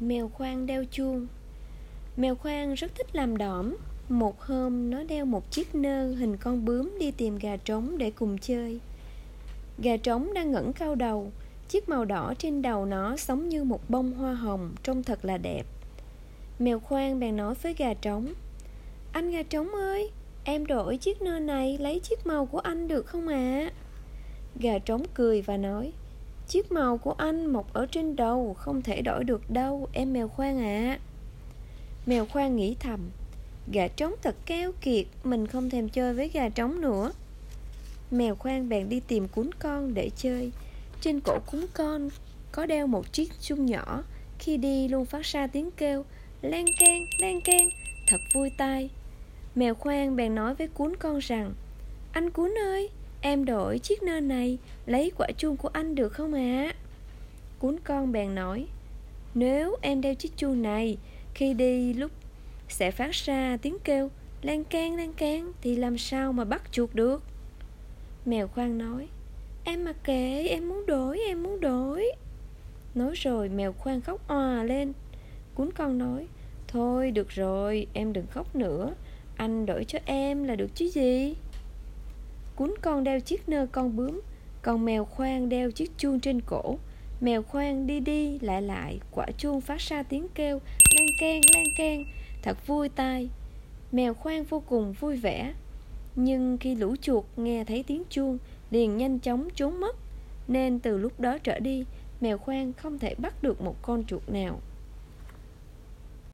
Mèo khoan đeo chuông. Mèo khoan rất thích làm đỏm. Một hôm, nó đeo một chiếc nơ hình con bướm đi tìm gà trống để cùng chơi. Gà trống đang ngẩng cao đầu. Chiếc màu đỏ trên đầu nó giống như một bông hoa hồng, Trông thật là đẹp. Mèo khoan bèn nói với gà trống, Anh gà trống ơi, Em đổi chiếc nơ này lấy chiếc màu của anh được không ạ? À? Gà trống cười và nói Chiếc màu của anh mọc ở trên đầu Không thể đổi được đâu Em mèo khoan ạ. À. Mèo khoan nghĩ thầm Gà trống thật keo kiệt Mình không thèm chơi với gà trống nữa. Mèo khoan bèn đi tìm cuốn con để chơi. Trên cổ cuốn con Có đeo một chiếc chuông nhỏ. Khi đi luôn phát ra tiếng kêu Len can, len can. Thật vui tai. Mèo khoan bèn nói với cuốn con rằng Anh cuốn ơi Em đổi chiếc nơ này, Lấy quả chuông của anh được không ạ? À? Cuốn con bèn nói, Nếu em đeo chiếc chuông này, Khi đi lúc sẽ phát ra tiếng kêu Lan can lan can Thì làm sao mà bắt chuột được? Mèo khoan nói, Em mà kệ, em muốn đổi, em muốn đổi. Nói rồi mèo khoan khóc òa lên. Cuốn con nói, Thôi được rồi, em đừng khóc nữa. Anh đổi cho em là được chứ gì? Cuốn con đeo chiếc nơ con bướm, Còn mèo khoan đeo chiếc chuông trên cổ. Mèo khoan đi đi, lại lại, Quả chuông phát ra tiếng kêu Lan can lan can Thật vui tai. Mèo khoan vô cùng vui vẻ, Nhưng khi lũ chuột nghe thấy tiếng chuông, Liền nhanh chóng trốn mất. Nên từ lúc đó trở đi, Mèo khoan không thể bắt được một con chuột nào.